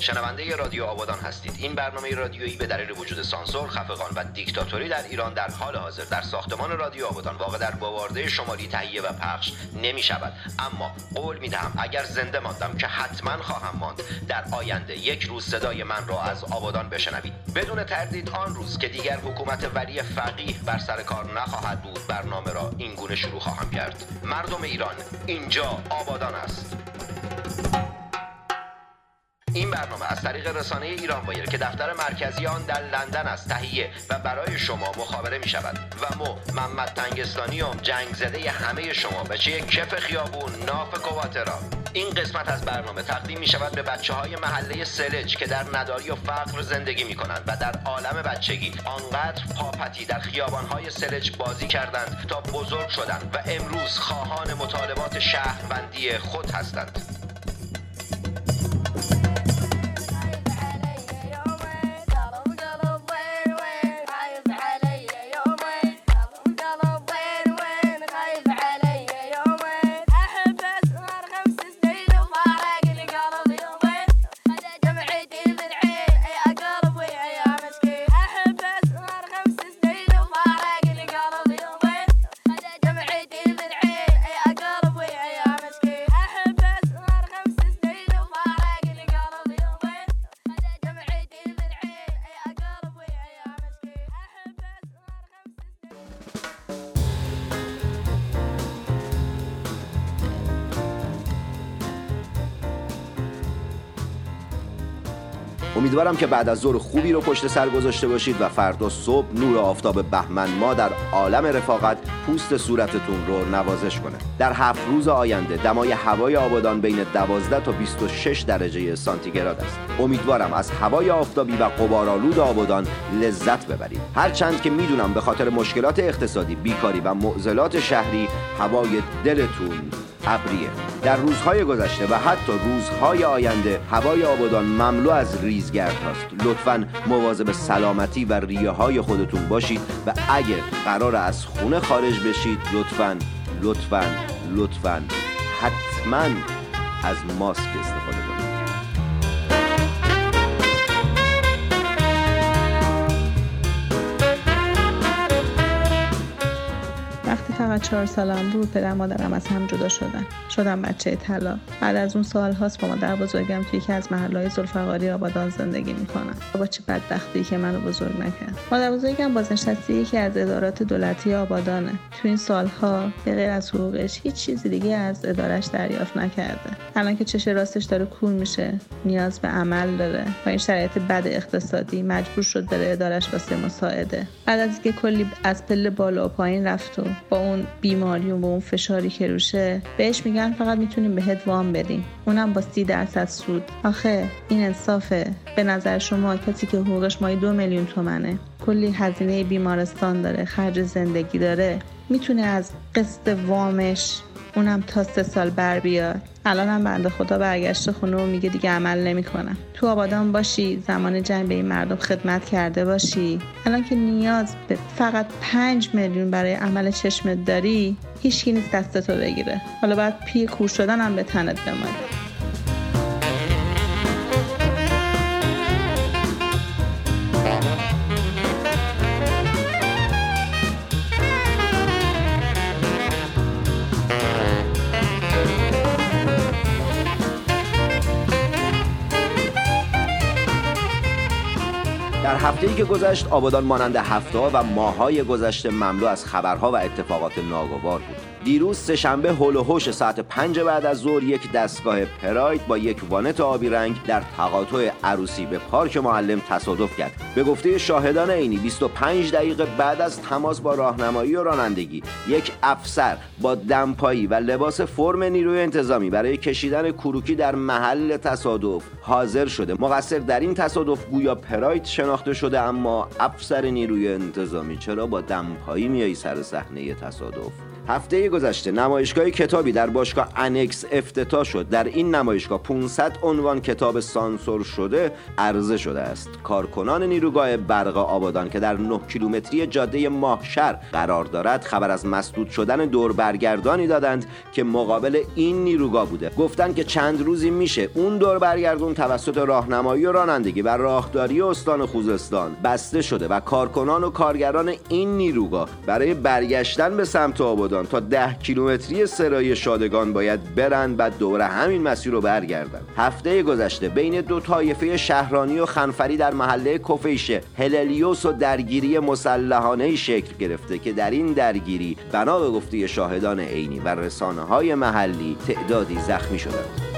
شنونده رادیو آبادان هستید. این برنامه رادیویی به دلیل وجود سانسور خفقان و دیکتاتوری در ایران در حال حاضر. در ساختمان رادیو آبادان واقع در باوارده شمالی تهیه و پخش نمی شود اما قول می دهم اگر زنده ماندم که حتما خواهم ماند در آینده یک روز صدای من را از آبادان بشنوید. بدون تردید آن روز که دیگر حکومت ولی فقیه بر سر کار نخواهد بود برنامه را این گونه شروع خواهم کرد. مردم ایران اینجا آبادان است. این برنامه از طریق رسانه ایران بایر که دفتر مرکزی آن در لندن است تهیه و برای شما مخابره می شود و مو محمد تنگستانی و جنگ زده همه شما بچه کف خیابون ناف کواترا. این قسمت از برنامه تقدیم می شود به بچه های محله سلج که در نداری و فقر زندگی می کنند و در عالم بچگی آنقدر پاپتی در خیابان های سلج بازی کردند تا بزرگ شدند و امروز خواهان مطالبات شهروندی خود هستند. امیدوارم که بعد از ظهر خوبی رو پشت سر گذاشته باشید و فردا صبح نور آفتاب بهمن ما در عالم رفاقت پوست صورتتون رو نوازش کنه. در هفت روز آینده دمای هوای آبادان بین 12 تا 26 درجه سانتیگراد است. امیدوارم از هوای آفتابی و قبارالود آبادان لذت ببرید. هرچند که می‌دونم به خاطر مشکلات اقتصادی بیکاری و معضلات شهری هوای دلتون ابریه. در روزهای گذشته و حتی روزهای آینده هوای آبادان مملو از ریزگرد هست لطفا مواظب سلامتی و ریه های خودتون باشید و اگه قرار از خونه خارج بشید لطفا لطفا لطفا حتما از ماسک استفاده فقط چهار سالم بود پدر مادرم از هم جدا شدن. شدم بچه طلا. بعد از اون سال هاست با مادر بزرگم توی یکی از محلهای زلفقاری آبادان زندگی می‌کنم با چه بدبختی که منو بزرگ نکرد. مادر بزرگم بازنشسته یکی از ادارات دولتی آبادانه. تو این سالها به غیر از حقوقش هیچ چیزی دیگه از ادارش دریافت نکرده. الان که چش راستش داره کور میشه نیاز به عمل داره با این شرایط بد اقتصادی مجبور شد بره ادارش واسه مساعده. بعد از اینکه کلی از پله بالا و پایین رفت و با اون بیماری و اون فشاری که روشه بهش میگن فقط می‌تونیم بهت وام بدیم. اونم با سی درصد سود. آخه این انصافه. به نظر شما کسی که حقوقش مایی دو میلیون تومنه. کلی هزینه بیمارستان داره خرج زندگی داره. می‌تونه از قسط وامش اونم تا سه سال بر بیاد. الان هم بنده خدا برگشته خونه و میگه دیگه عمل نمی‌کنم. تو آبادان باشی زمان جنگ به این مردم خدمت کرده باشی. الان که نیاز به فقط پنج میلیون برای عمل چشمت داری هیچکی نیست دستتو بگیره. حالا باید پی کور شدن هم به تنت بمانی که گذشت آبادان مانند هفته و ماهای گذشته مملو از خبرها و اتفاقات ناگوار بود. دیروز سهشنبه هول و هوش ساعت پنج بعد از ظهر یک دستگاه پراید با یک وانت آبی رنگ در تقاطع عروسی به پارک معلم تصادف کرد. به گفته شاهدان عینی 25 دقیقه بعد از تماس با راهنمایی و رانندگی یک افسر با دمپایی و لباس فرم نیروی انتظامی برای کشیدن کروکی در محل تصادف حاضر شده. مقصر در این تصادف گویا پراید شناخته شده اما افسر نیروی انتظامی چرا با دمپایی میایی سر صحنه تصادف؟ هفته گذشته نمایشگاه کتابی در باشگاه انکس افتتاح شد. در این نمایشگاه 500 عنوان کتاب سانسور شده عرضه شده است. کارکنان نیروگاه برق آبادان که در 9 کیلومتری جاده ماهشر قرار دارد خبر از مسدود شدن دور برگردانی دادند که مقابل این نیروگاه بوده. گفتند که چند روزی میشه اون دور برگردون توسط راهنمایی و رانندگی و راهداری استان خوزستان بسته شده و کارکنان و کارگران این نیروگاه برای برگشتن به سمت آبادان تا ده کیلومتری سرای شادگان باید برن و دوره همین مسیر رو برگردن. هفته گذشته بین دو طایفه شهرانی و خنفری در محله کفیشه هللیوس و درگیری مسلحانه شکل گرفته که در این درگیری بنا به گفته شاهدان عینی و رسانه های محلی تعدادی زخمی شدند.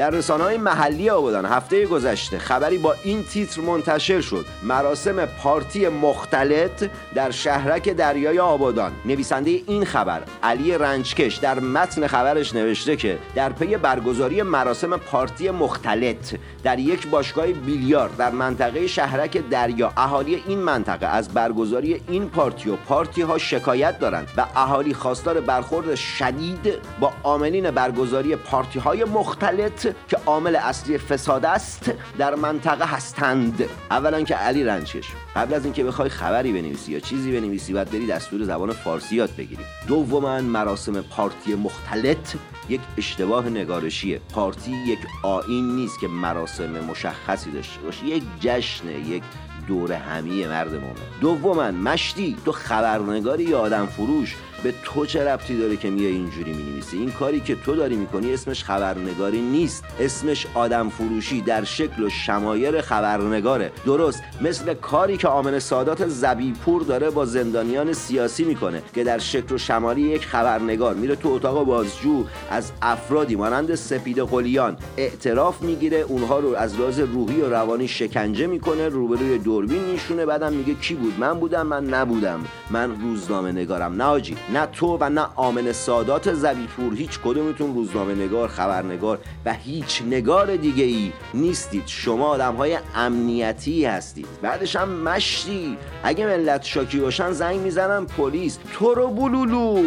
در رسانه های محلی آبادان هفته گذشته خبری با این تیتر منتشر شد. مراسم پارتی مختلط در شهرک دریای آبادان. نویسنده این خبر علی رنجکش در متن خبرش نوشته که در پی برگزاری مراسم پارتی مختلط در یک باشگاه بیلیارد در منطقه شهرک دریا اهالی این منطقه از برگزاری این پارتی و پارتی ها شکایت دارند و اهالی خواستار برخورد شدید با عاملین برگزاری پارتی های مختلط که عامل اصلی فساد است در منطقه هستند. اولا که علی رنجش. قبل از اینکه بخوای خبری بنویسی یا چیزی بنویسی باید بری دستور زبان فارسی یاد بگیری. دوما مراسم پارتی مختلط یک اشتباه نگارشیه. پارتی یک آین نیست که مراسم مشخصی داشته باشه. یک جشن یک دور همی مرد مومن. دوما مشتی تو خبرنگاری یا آدم فروش. به تو چه ربطی داره که میای اینجوری می‌نویسی؟ این کاری که تو داری می‌کنی اسمش خبرنگاری نیست. اسمش آدم فروشی در شکل و شمایر خبرنگاره. درست مثل کاری که آمن سادات زبیپور داره با زندانیان سیاسی می‌کنه که در شکل و شمالی یک خبرنگار. میره تو اتاق بازجو از افرادی مانند سپید قلیان اعتراف می‌گیره. اونها رو از لحاظ روحی و روانی شکنجه می‌کنه روبروی دوربین میشونه. بعدم میگه کی بود؟ من بودم من نبودم. من روزنامه نگارم. نه نه تو و نه آمن سادات زبیپور هیچ کدومتون روزنامه نگار خبرنگار و هیچ نگار دیگه ای نیستید. شما آدم های امنیتی هستید. بعدش هم مشتی. اگه ملت شاکی باشن زنگ می‌زنم پلیس. تو رو بلولو.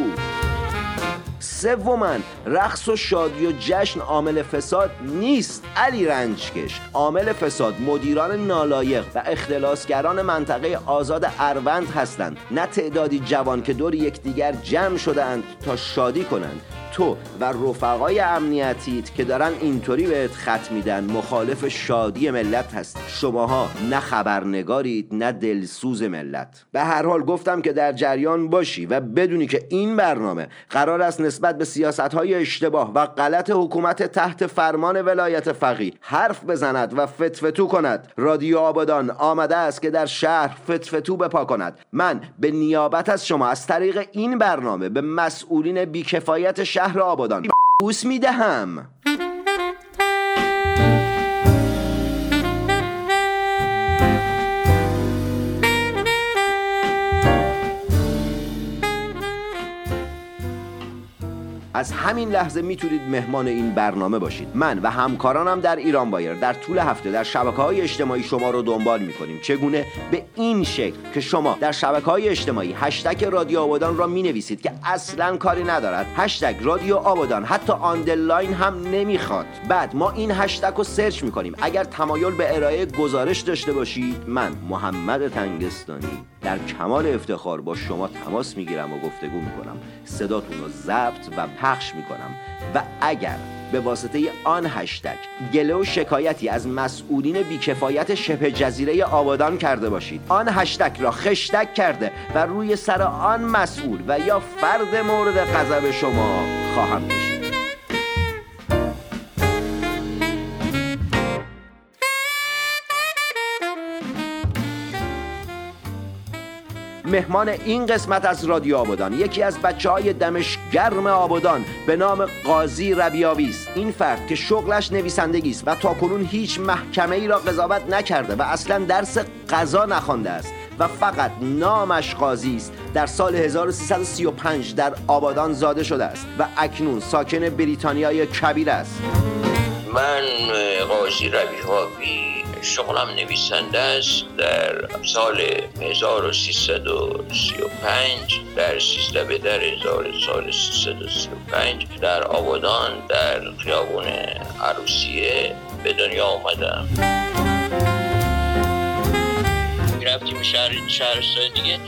سوما رقص و شادی و جشن عامل فساد نیست. علی رنجکش عامل فساد مدیران نالایق و اختلاسگران منطقه آزاد اروند هستند. نه تعدادی جوان که دور یکدیگر جمع شدهاند تا شادی کنند. تو و رفقای امنیتیت که دارن اینطوری بهت خط میدن. مخالف شادی ملت هست. شماها نه خبرنگارید نه دلسوز ملت. به هر حال گفتم که در جریان باشی و بدونی که این برنامه قرار است نسبت به سیاست های اشتباه و غلط حکومت تحت فرمان ولایت فقیه حرف بزند و فتفتو کند. رادیو آبادان آمده است که در شهر فتفتو بپا کند. من به نیابت از شما از طریق این برنامه به مسئولین بیکفایت شهر شهر آبادان. بوس می‌دهم. از همین لحظه می‌تونید مهمان این برنامه باشید. من و همکارانم در ایران بایر. در طول هفته در شبکه های اجتماعی شما رو دنبال می‌کنیم. چگونه؟ به این شکل که شما در شبکه های اجتماعی هشتگ رادیو آبادان را می نویسید که اصلا کاری ندارد. هشتگ رادیو آبادان. حتی underline هم نمی‌خواد. بعد ما این هشتگ رو search می‌کنیم. اگر تمایل به ارائه گزارش داشته باشید من محمد تنگستانی. در کمال افتخار با شما تماس می‌گیرم و گفتگو می‌کنم. صداتون رو ضبط و پخش می‌کنم. و اگر به واسطه آن هشتگ گله و شکایتی از مسئولین بیکفایت شبه جزیره آبادان کرده باشید آن هشتگ را خشتک کرده و روی سر آن مسئول و یا فرد مورد غضب شما خواهم کشید. مهمان این قسمت از رادیو آبادان. یکی از بچه های دمش گرم آبادان به نام قاضی ربیاوی است. این فرد که شغلش نویسندگی است و تاکنون هیچ محکمه ای را قضاوت نکرده و اصلا درس قضا نخوانده است و فقط نامش قاضی است در سال 1335 در آبادان زاده شده است و اکنون ساکن بریتانیای کبیر است. من قاضی روی شغلم نویسنده است در سال 1335 در 13 به در سال 1335 در آبادان در خیابون عروسیه به دنیا آمدم. رفتیم شهر شهرستان دیگه.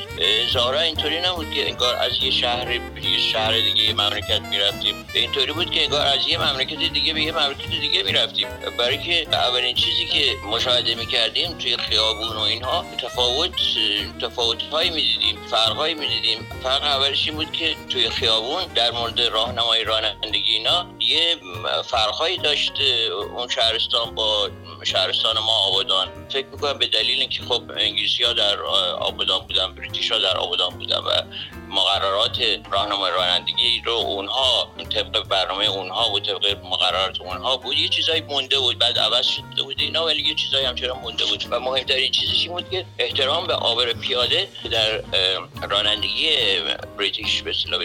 زارا اینطوری نبود که انگار از یه شهر یه شهر دیگه یه مملکت می‌رفتیم. اینطوری بود که انگار از یه مملکت دیگه به یه مملکت دیگه می‌رفتیم. برای که اولین چیزی که مشاهده می‌کردیم توی خیابون و اینها تفاوت تفاوت هایی می‌دیدیم فرق می‌دیدیم. فرق اولش این بود که توی خیابون در مورد راهنمای رانندگی اینا یه فرق داشت اون شهرستان با شهرستان ما آبادان. فکر می‌کنم به دلیل اینکه خب انگلیسی ها در آبادان بودن بریتیش ها در آبادان بودن و مقررات راهنمای رانندگی رو اونها طبق برنامه اونها و طبق مقررات اونها بود یه چیزایی مونده بود بعد عوض شده بود اینا ولی یه چیزایی همچنان مونده بود. و مهمترین چیزش این بود که احترام به آبر پیاده در رانندگی بریتیش به اصطلاح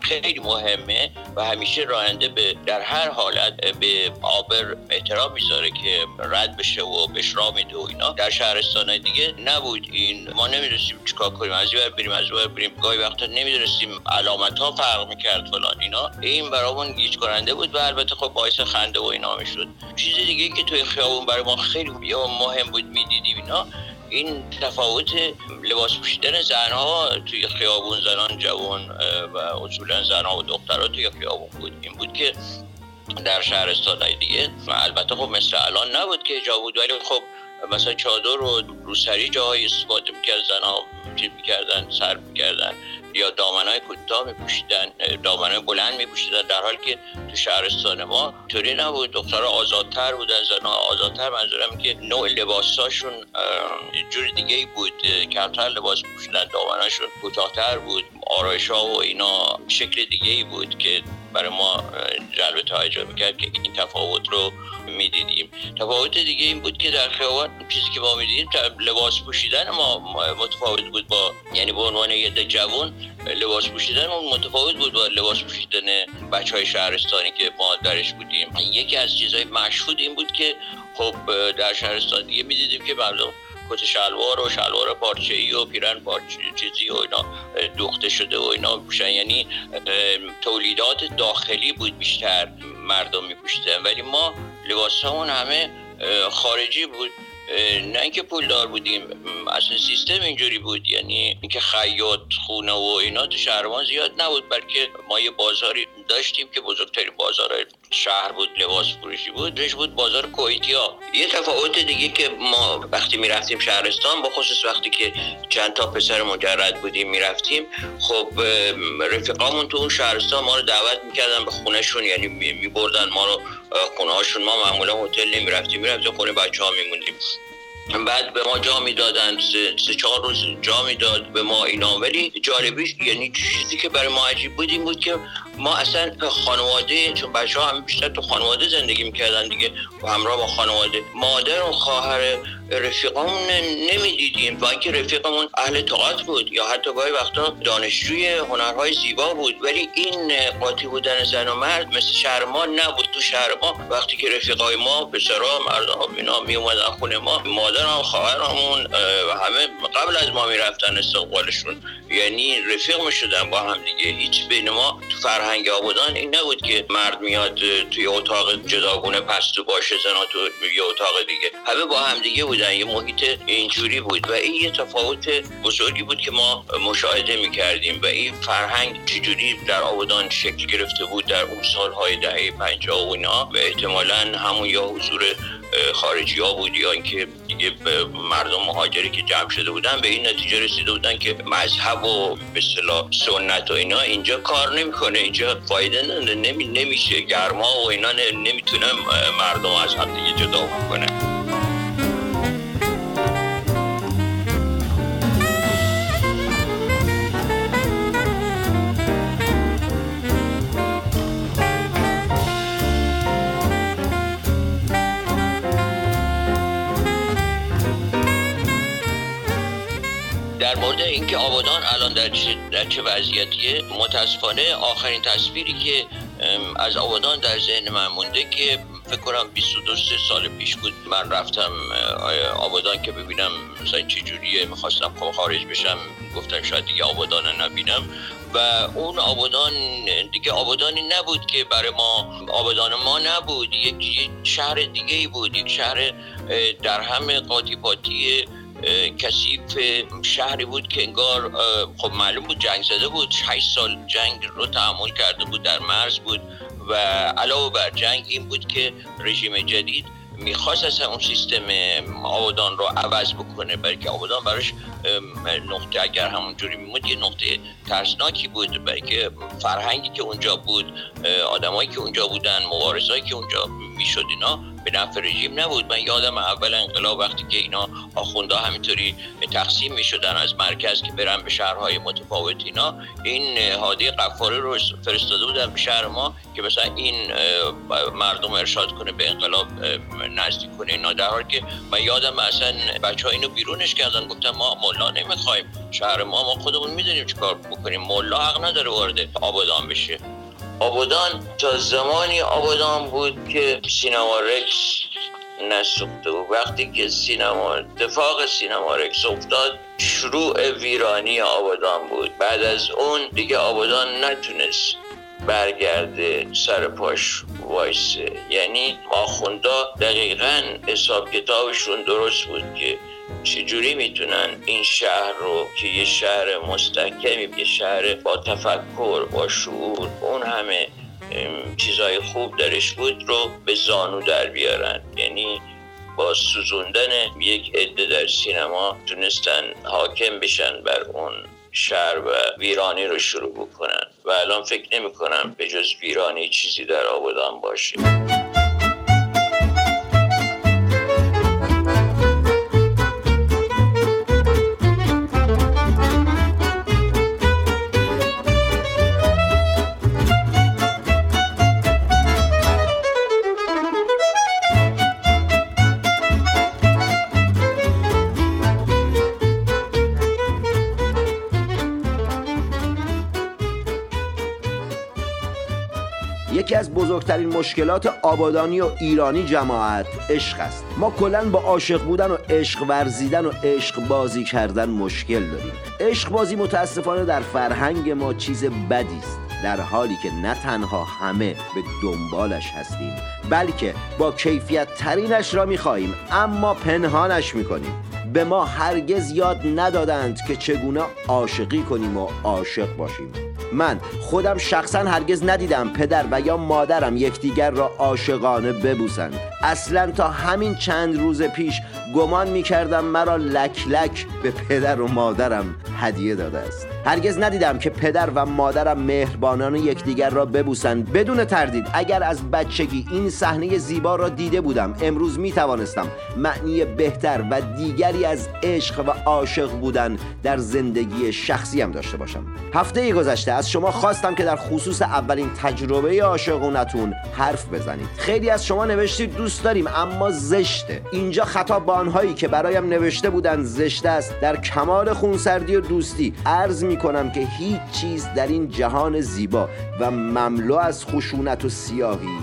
خیلی مهمه و همیشه راننده به در هر حالت به آبر احترام می‌ذاره که رد بشه و بهش راه و اینا. در شهرستان دیگه نبود این. ما نمی‌رسیم چیکار کنیم. از این بریم از اون بریم. گاهی وقتا نمی‌دونستیم علامت ها فرق می‌کرد فلان اینا. این برامون گیج کننده بود و البته خب باعث خنده و اینا می‌شد. چیز دیگه که توی خیابون برای ما خیلی مهم بود می‌دیدیم اینا این تفاوت لباس پوشیدن زنها توی خیابون زنان جوان و اصولا زنها و دخترها توی خیابون بود. این بود که در شهرستان دیگه. البته خب مثل الان نبود که جا بود ولی خب مثلا چادر و روسری جاهای استفاده می‌کرد زنها چیز می‌کردن سر می‌کردن. یا دامنهای کوتاه میپوشیدن دامنهای بلند میپوشیدن. در حالی که تو شهرستان ما طوری نبود. دخترها آزادتر بودن زنها آزادتر. منظورم که نوع لباساشون جور دیگه بود. کمتر لباس پوشیدن دامنهاشون کوتاهتر بود. آرایش ها و اینا شکل دیگه بود که برای ما جلب توجه می‌کرد که این تفاوت رو می‌دیدیم. تفاوت دیگه این بود که در خیابان چیزی که ما می‌دیدیم لباس پوشیدن ما متفاوت بود با یعنی به عنوان یه جوان لباس پوشیدن اون متفاوت بود با لباس پوشیدن بچه های شهرستانی که ما درش بودیم. یکی از چیزهای مشهود این بود که خب در شهرستان دیگه می‌دیدیم که مردم کت شلوار و شلوار پارچه ای و پیرن پارچه چیزی و اینا دوخته شده و اینا میپوشن. یعنی تولیدات داخلی بود بیشتر مردم میپوشیدن. ولی ما لباس همه خارجی بود. نه اینکه پولدار بودیم اصلا سیستم اینجوری بود. یعنی اینکه خیاط خونه و اینا تو شهرمان زیاد نبود بلکه ما یه بازاری داشتیم که بزرگترین بازار شهر بود لباس فروشی بود روش بود بازار کویتیا. یه تفاوت دیگه که ما وقتی می‌رفتیم شهرستان با خصوص وقتی که چند تا پسر مجرد بودیم می‌رفتیم خب رفیقامون تو اون شهرستان ما رو دعوت می‌کردن به خونهشون یعنی میبردن ما رو خونه هاشون ما معمولا هتل نمی‌رفتیم می‌رفتیم خونه بچه ها میموندیم. بعد به ما جا می‌دادن سه, سه چهار روز جا می‌داد به ما اینا. ولی جالبیش یعنی چیزی که برای ما عجیب بود این بود که ما اصلا خانواده چون بچه ها هم بیشتر تو خانواده زندگی می‌کردن دیگه و همراه با خانواده. مادر و خواهر رفیقمون نمی‌دیدیم. و اینکه رفیقمون اهل طاقت بود یا حتی گاهی وقتا دانشجوی هنرهای زیبا بود. ولی این قاطی بودن زن و مرد مثل شهر ما نبود تو شهر ما. وقتی که رفیقای ما پسرا مردها بینا می اومدن خونه ما مادرم خواهرمون همه قبل از ما می‌رفتن استقبالشون یعنی رفیق می‌شدن با هم دیگه. هیچ بین ما تو فرهنگ آبادان این نبود که مرد میاد توی اتاق جداگونه پستو باشه زنا تو یه اتاق دیگه. همه با هم دیگه بودن. یه محیط اینجوری بود و این یه تفاوت بزرگی بود که ما مشاهده می‌کردیم و این فرهنگ چجوری در آبادان شکل گرفته بود در اون سالهای دهه پنجاه و اینا و احتمالا همون یا حضور خارجی ها بود یا اینکه دیگه مردم مهاجری که جمع شده بودن به این نتیجه رسیده بودن که مذهب و به سنت و اینا اینجا کار نمی‌کنه اینجا فایده نمی نمیشه گرما و اینا نمی‌تونه مردم از هم دیگه جدا کنه اینکه آبادان الان در چه, در چه وضعیتیه؟ متاسفانه آخرین تصویری که از آبادان در ذهن من مونده که فکر کنم 22 سال پیش بود. من رفتم آبادان که ببینم مثلا چه جوریه می‌خواستم خب خارج بشم گفتم شاید دیگه آبادان نبینم. و اون آبادان دیگه آبادانی نبود که برای ما آبادان ما نبود. یک شهر دیگه ای بود یک شهر در همه قاطی پاتی کثیف شهری بود که انگار خب معلوم بود جنگ زده بود. 8 سال جنگ رو تحمل کرده بود در مرز بود و علاوه بر جنگ این بود که رژیم جدید می‌خواست از اون سیستم آبادان رو عوض بکنه برای که آبادان براش نقطه اگر همونجوری میمود یه نقطه ترسناکی بود برای که فرهنگی که اونجا بود آدمایی که اونجا بودن مبارزایی که اونجا می‌شد اینا به نفع رژیم نبود. من یادم اول انقلاب وقتی که اینا آخونده همینطوری تقسیم می شدن از مرکز که برن به شهرهای متفاوت اینا این هادی قفاری رو فرستاده بودن به شهر ما که مثلا این مردم ارشاد کنه به انقلاب نزدیک کنه اینا. در حالی که من یادم اصلا بچه ها اینو بیرونش کردن گفتن ما مولا نمی‌خوایم. شهر ما ما خودمون می‌دونیم چیکار بکنیم. مولا حق نداره وارد آبادان بشه. آبادان تا زمانی آبادان بود که سینما رکس نسوخته بود. وقتی که سینما اتفاق سینما رکس افتاد شروع ویرانی آبادان بود. بعد از اون دیگه آبادان نتونست برگرده سر پاش وایسه. یعنی آخوندا دقیقا حساب کتابشون درست بود که چجوری می‌تونن این شهر رو که یه شهر مستحکمی یه شهر با تفکر با شعور اون همه چیزای خوب درش بود رو به زانو در بیارن؟ یعنی با سوزوندن یک عده در سینما تونستن حاکم بشن بر اون شهر و ویرانی رو شروع بکنن. و الان فکر نمی کنم به جز ویرانی چیزی در آبادان باشه. مشکلات آبادانی و ایرانی جماعت عشق است. ما کلا با عاشق بودن و عشق ورزیدن و عشق بازی کردن مشکل داریم. عشق بازی متاسفانه در فرهنگ ما چیز بدی است. در حالی که نه تنها همه به دنبالش هستیم بلکه با کیفیت ترینش را می‌خواهیم اما پنهانش می‌کنیم. به ما هرگز یاد ندادند که چگونه عاشقی کنیم و عاشق باشیم. من خودم شخصا هرگز ندیدم پدر و یا مادرم یکدیگر را عاشقانه ببوسند. اصلا تا همین چند روز پیش گمان می کردم مرا لک لک به پدر و مادرم هدیه داده است. هرگز ندیدم که پدر و مادرم مهربانانه یکدیگر را ببوسند. بدون تردید اگر از بچگی این صحنه زیبا را دیده بودم امروز می توانستم معنی بهتر و دیگری از عشق و عاشق بودن در زندگی شخصیم داشته باشم. هفته گذشته از شما خواستم که در خصوص اولین تجربه عاشقونتون حرف بزنید. خیلی از شما نوشتید دوست داریم اما زشته. اینجا خطاب با آنهایی که برایم نوشته بودند زشته است. در کمال خونسردی و دوستی. عرض می کنم که هیچ چیز در این جهان زیبا و مملو از خشونت و سیاهی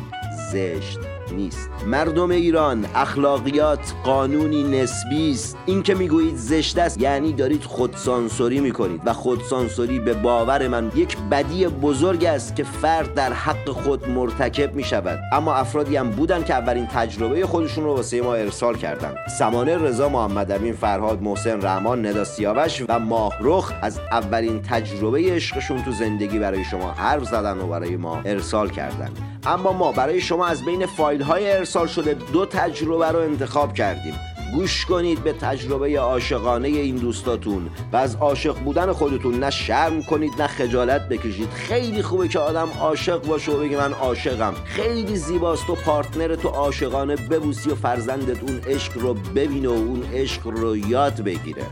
زشت نیست. مردم ایران اخلاقیات قانونی نسبی است. این که می‌گویید زشت است یعنی دارید خودسانسوری می‌کنید. و خودسانسوری به باور من یک بدی بزرگ است که فرد در حق خود مرتکب می‌شود. اما افرادی هم بودن که اولین تجربه خودشون رو واسه ما ارسال کردن. سمانه رضا محمد امین فرهاد محسن رحمان ندا سیاوش و ماهرخ از اولین تجربه عشقشون تو زندگی برای شما حرف زدن و برای ما ارسال کردن. اما ما برای شما از بین فایل های ارسال شده دو تجربه رو انتخاب کردیم. گوش کنید به تجربه عاشقانه این دوستاتون و از عاشق بودن خودتون نه شرم کنید نه خجالت بکشید. خیلی خوبه که آدم عاشق باشه و بگه من عاشقم. خیلی زیباست و پارتنر تو عاشقانه ببوسی و فرزندت اون عشق رو ببینه و اون عشق رو یاد بگیره.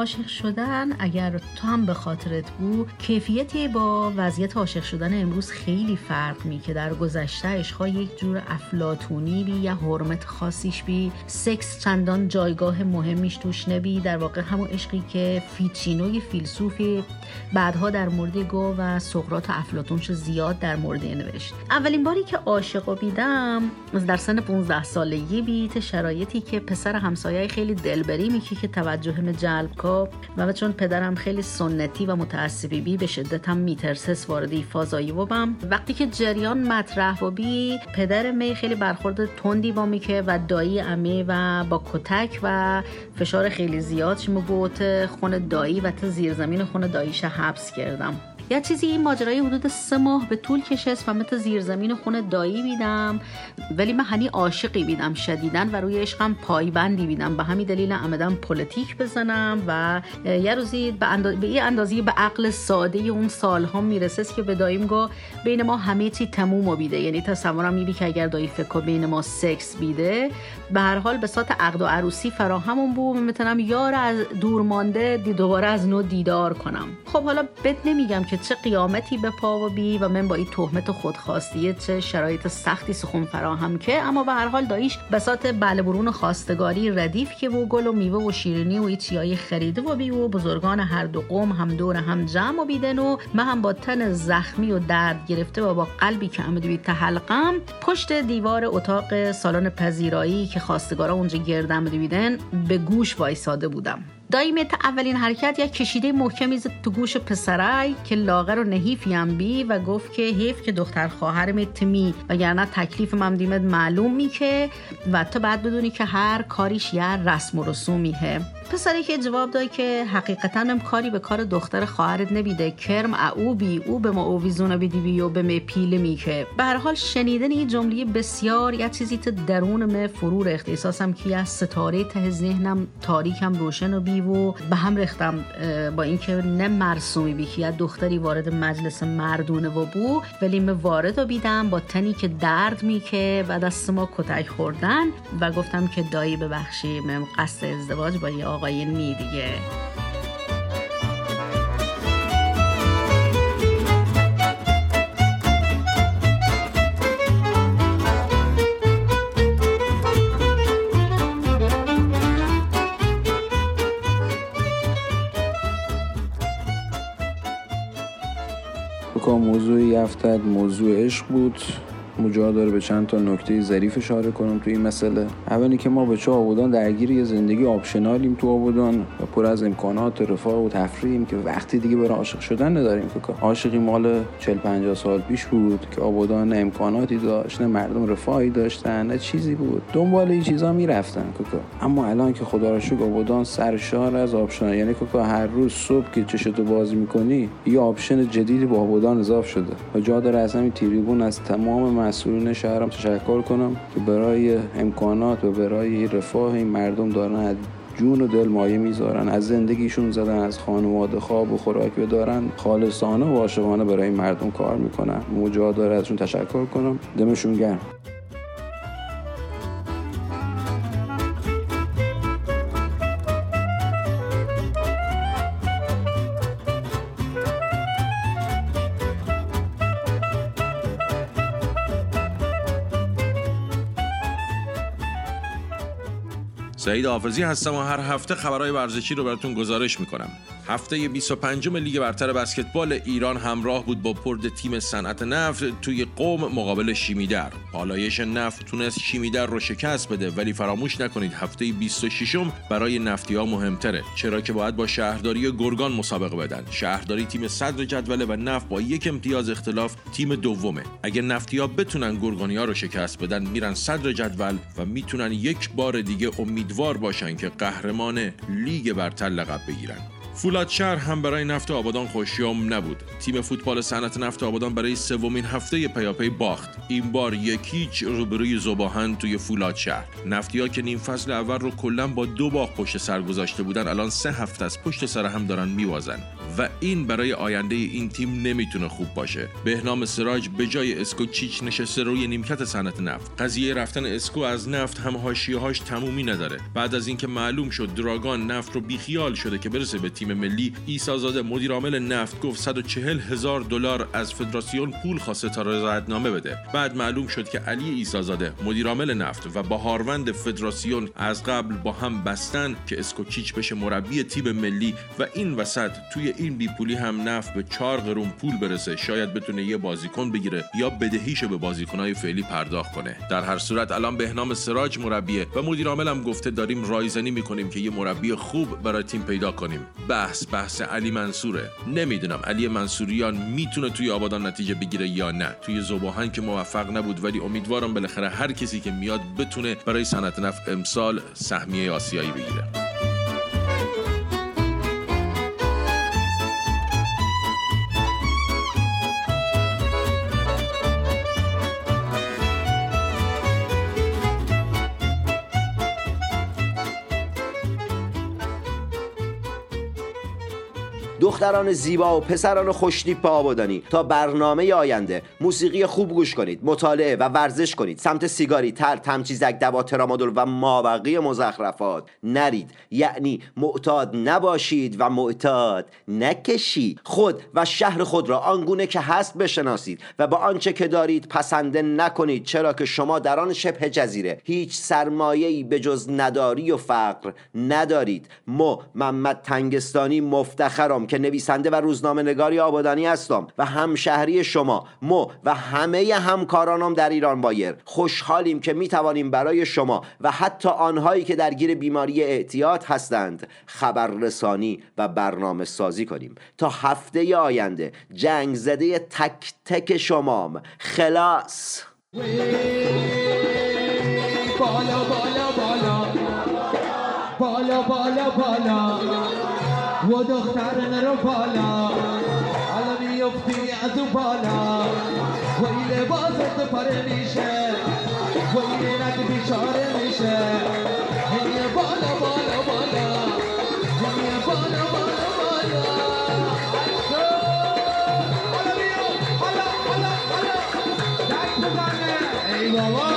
عاشق شدن اگر تو هم به خاطرت بود کیفیتی با وضعیت عاشق شدن امروز خیلی فرق می که در گذشته عشقها یک جور افلاتونی بی یا حرمت خاصیش بی سکس چندان جایگاه مهمیش توش نبی. در واقع همون عشقی که فیچینوی فیلسوفی بعدها در مورد گو و سقراط و افلاتونش زیاد در مورد نوشت. اولین باری که عاشق بیدم در سن 15 سالگی بیت شرایطی که پسر همسایه خیلی دلبری میکی که توجهم جلب کا و چون پدرم خیلی سنتی و متعصبی بی به شدت هم میترسس واردی فازایی بام وقتی که جریان مطرح بی پدر می خیلی برخورد تندی با میکه و دایی امی و با کتک و فشار خیلی زیاد شما بوت خون دایی و تا زیر زمین خون داییش حبس کردم. یه چیزی این ماجرای حدود سه ماه به طول کشست و مثل زیرزمین خونه دایی بیدم ولی من هنی عاشقی بیدم شدیدن و روی عشقم پایبندی بیدم به همین دلیل عمدم پلیتیک بزنم و یه روزی به, انداز... به این اندازی به عقل ساده اون سالها می‌رسه. که به داییم گو بین ما همه چی تموم و بیده. یعنی تصورم میبی که اگر دایی فکر بین ما سکس بیده به هر حال به سات عقد و عروسی فراهمون بود. می‌تونم یار از دور مانده دوباره از نو دیدار کنم. خب حالا بد نمیگم که چه قیامتی به پا و بی و من با این تهمت خودخواستیه چه شرایط سختی سخون فراهم که. اما به هر حال دایش بسات بله برون خواستگاری ردیف که و گل و میوه و شیرینی و ایچیای خریده و بی و بزرگان هر دو قوم هم دور هم جمع و بیدن و من هم با تن زخمی و درد گرفته و با قلبی که عمد بی تحلقم پشت دیوار اتاق سالن پذیرایی که خواستگارا اونجا گردم بیدن به گوش وایساده بودم. دایمیت اولین حرکت یک کشیده محکمی زد تو گوش پسرای که لاغر و نحیفی هم بی و گفت که حیف که دختر خواهرم تمی وگرنه تکلیف من دیمت معلوم می که و تو بعد بدونی که هر کاریش یه رسم و رسومیه. پسری که جواب داد که حقیقتا هم کاری به کار دختر خواهرت نبیده کرم او بی او به ما اوویزونه بیدی و به می پیله می که. به هر حال شنیدن این جمله بسیار یا چیزی تو درون من فرو رخت احساسم که از ستاره ته ذهنم تاریکم روشن و بی و به هم رختم با اینکه نه مرسومی بی که دختری وارد مجلس مردونه و بو ولی من وارد و بیدم با تنی که درد می که بعد از ما کتک خوردن و گفتم که دایی ببخشی من قصد ازدواج با یه آقای نی دیگه. موضوع یفتد موضوع عشق بود. مجا داره به چند تا نکته ظریف اشاره کنم تو این مسئله. اولی که ما بچه آبودان درگیر یه زندگی optional یم تو آبودان و پر از امکانات رفاه و تفریحیم که وقتی دیگه برای عاشق شدن نداریم که عاشقی مال 40 50 سال پیش بود که آبودان نه امکاناتی داشت نه مردم رفاهی داشتن نه چیزی بود. دنبال این چیزا می‌رفتن کوکا اما الان که خدا رو شکر آبودان سرشار از option یعنی کوکا هر روز صبح که چشتو باز می‌کنی یه option جدیدی با آبودان اضافه شده. و جا داره همین تریبون از تمام مسئولین شهرم تشکر کنم که برای امکانات و برای رفاه این مردم دارن جون و دل مایه می‌ذارن از زندگیشون زدن از خانواده خواب و خوراک بدارن. خالصانه و عاشقانه برای مردم کار می‌کنن. مجا داره ازشون تشکر کنم. دمشون گرم. سعید حافظی هستم و هر هفته خبرهای ورزشی رو براتون گزارش می‌کنم. هفته 25 لیگ برتر بسکتبال ایران همراه بود با پرد تیم صنعت نفت توی قوم مقابل شیمیدر. پالایش نفت تونست شیمیدر رو شکست بده ولی فراموش نکنید هفته 26 م برای نفتی ها مهمتره. چرا که باید با شهرداری گرگان مسابقه بدن. شهرداری تیم صدر جدوله و نفت با یک امتیاز اختلاف تیم دومه. اگه نفتی ها بتونن گرگانی ها رو شکست بدن میرن صدر جدول و می‌تونن یک بار دیگه امیدوار باشن که قهرمان لیگ برتر لقب بگیرن. فولاد شهر هم برای نفت آبادان خوشیام نبود. تیم فوتبال صنعت نفت آبادان برای سومین هفته پیاپی باخت. این بار یکیچ روبروی زباهن توی فولاد شهر. نفتیا که نیم فصل اول رو کلا با دو باخت پشت سر گذاشته بودن الان سه هفته از پشت سر هم دارن میوازن و این برای آینده این تیم نمی‌تونه خوب باشه. بهنام سراج به جای اسکو چیچ نشسته روی نیمکت صنعت نفت. قضیه رفتن اسکو از نفت هم هاش تمومی نداره. بعد از اینکه معلوم شد دراگان نفت رو بیخیال شده که برسه به تیم ملی ایسازاده مدیرعامل نفت گفت 140 هزار دلار از فدراسیون پول خواسته تا رضایتنامه بده. بعد معلوم شد که علی ایسازاده مدیرعامل نفت و بهاروند فدراسیون از قبل با هم بستن که اسکوچیچ بشه مربی تیم ملی و این وسط توی این بیپولی هم نفت به چهار قرون پول برسه. شاید بتونه یه بازیکن بگیره یا بدهیشو به بازیکنهای فعلی پرداخت کنه. در هر صورت الان بهنام سراج مربیه و مدیرعاملم گفته داریم رایزنی می‌کنیم که یه مربی خوب برای تیم پیدا کنیم. بحث بحث علی منصوره. نمی‌دونم علی منصوریان می‌تونه توی آبادان نتیجه بگیره یا نه. توی زباهن که موفق نبود ولی امیدوارم بالاخره هر کسی که میاد بتونه برای صنعت نفت امسال سهمیه آسیایی بگیره. دختران زیبا و پسران خوشتیپ آبادانی تا برنامه آینده موسیقی خوب گوش کنید مطالعه و ورزش کنید. سمت سیگاری تر تمچیزک دوا ترامادول و مابقی مزخرفات. نرید. یعنی معتاد نباشید و معتاد نکشید. خود و شهر خود را آنگونه که هست بشناسید و با آنچه که دارید پسنده نکنید. چرا که شما در آن شبه جزیره. هیچ سرمایه‌ای به جز نداری و فقر ندارید. مو محمد تنگستانی مفتخرم که نویسنده و روزنامه نگاری آبادانی هستم و همشهری شما مو و همه همکارانم در ایران بایر. خوشحالیم که می توانیم برای شما و حتی آنهایی که درگیر بیماری اعتیاد هستند خبررسانی و برنامه سازی کنیم. تا هفته آینده جنگ زده تک تک شمام. خلاص. الجود اختارنا رفالا عالمي يفتي زبالا وإلى باسط فرميشة وإلى نقبي شارميشة هي بالا بالا بالا. هي بالا بالا بالا. Hey, Baba!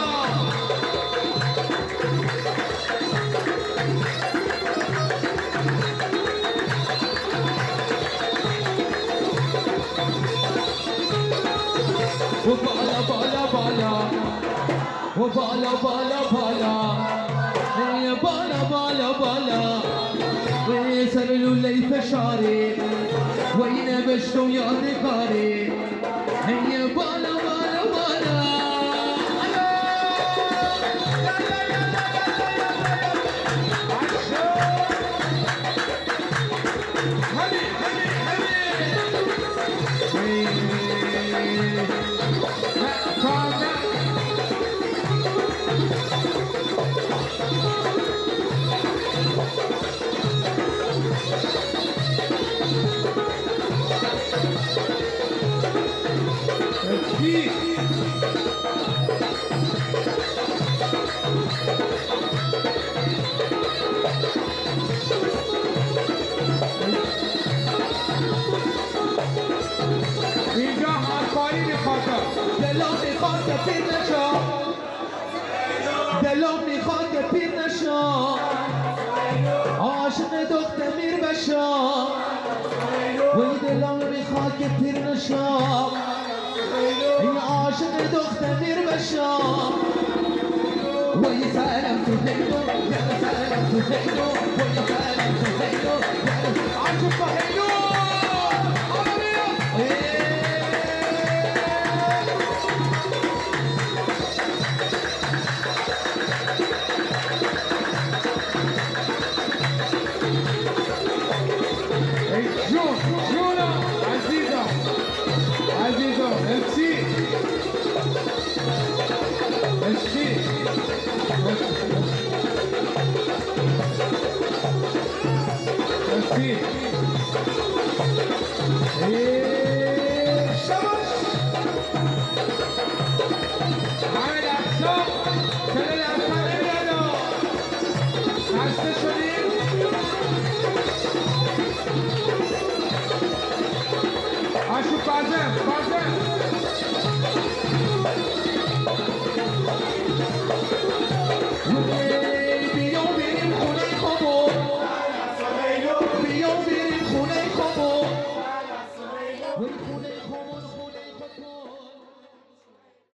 بالا بالا بالا. يا بالا بالا بالا. سبل الليث شعري وين بشتو يا ذكاري هيا بالا بالا بالا. Hey, hey, hey. لوله فشاری و این نوشت و یادگاری ای بالا بالا بالا دلم بشار عاشق دختمیر بشار وی دلم میخواد که پیر نشم این عاشق دختمیر بشار وی تو یا تو وی تو عاشق